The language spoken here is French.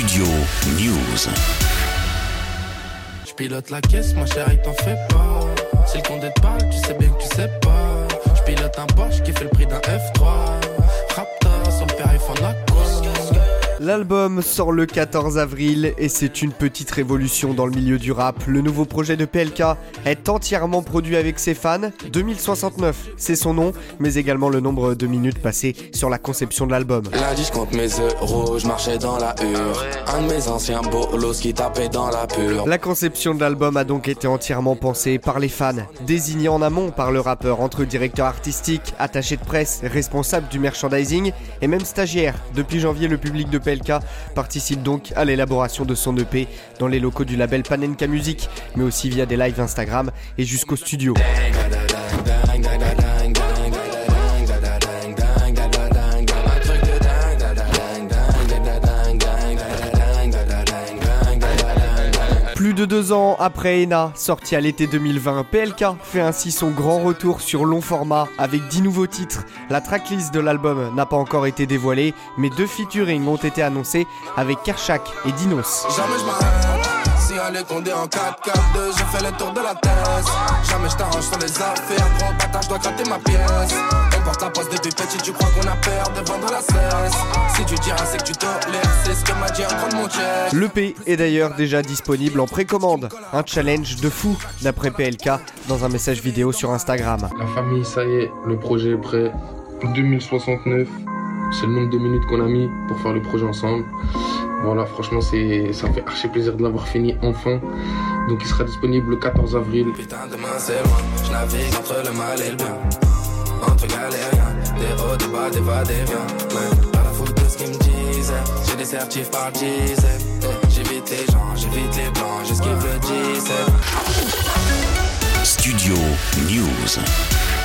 Studio News. Je pilote la caisse, ma chérie, t'en fais pas. Si le L'album sort le 14 avril et c'est une petite révolution dans le milieu du rap. Le nouveau projet de PLK est entièrement produit avec ses fans. 2069, c'est son nom, mais également le nombre de minutes passées sur la conception de l'album. Lundi, je compte mes euros, je marchais dans la hure. Un de mes anciens bolos qui tapait dans la pure. La conception de l'album a donc été entièrement pensée par les fans, désignés en amont par le rappeur entre directeur artistique, attaché de presse, responsable du merchandising et même stagiaire. Depuis janvier, le public de PLK participe donc à l'élaboration de son EP dans les locaux du label Panenka Music, mais aussi via des lives Instagram et jusqu'au studio. De deux ans après Ena, sorti à l'été 2020, PLK fait ainsi son grand retour sur long format avec dix nouveaux titres. La tracklist de l'album n'a pas encore été dévoilée, mais deux featuring ont été annoncés avec Kershak et Dinos. Jamais je m'arrête. Si elle est condé en 4 4 2 je fais le tour de la tête. Jamais je t'arrange sur les affaires, gros bâtard, je dois gratter ma pièce. Depuis petit, tu crois qu'on a peur de vendre la cesse. Si tu diras, c'est que tu tolères, c'est ce que m'a dit un grand mon check. L'EP est d'ailleurs déjà disponible en précommande. Un challenge de fou d'après PLK dans un message vidéo sur Instagram. La famille, ça y est, le projet est prêt. 2069, c'est le nombre de minutes qu'on a mis pour faire le projet ensemble. Voilà, franchement, c'est, ça me fait archi plaisir de l'avoir fini enfin. Donc il sera disponible le 14 avril. Putain, demain c'est loin, je navigue entre le mal et le bien. Entre galériens, des hauts, des bas, des va, des viens. Ouais, pas la faute de ce qu'ils me disaient. J'ai des certifs par J'évite les gens, j'évite les blancs, j'esquive le 17. Studio News.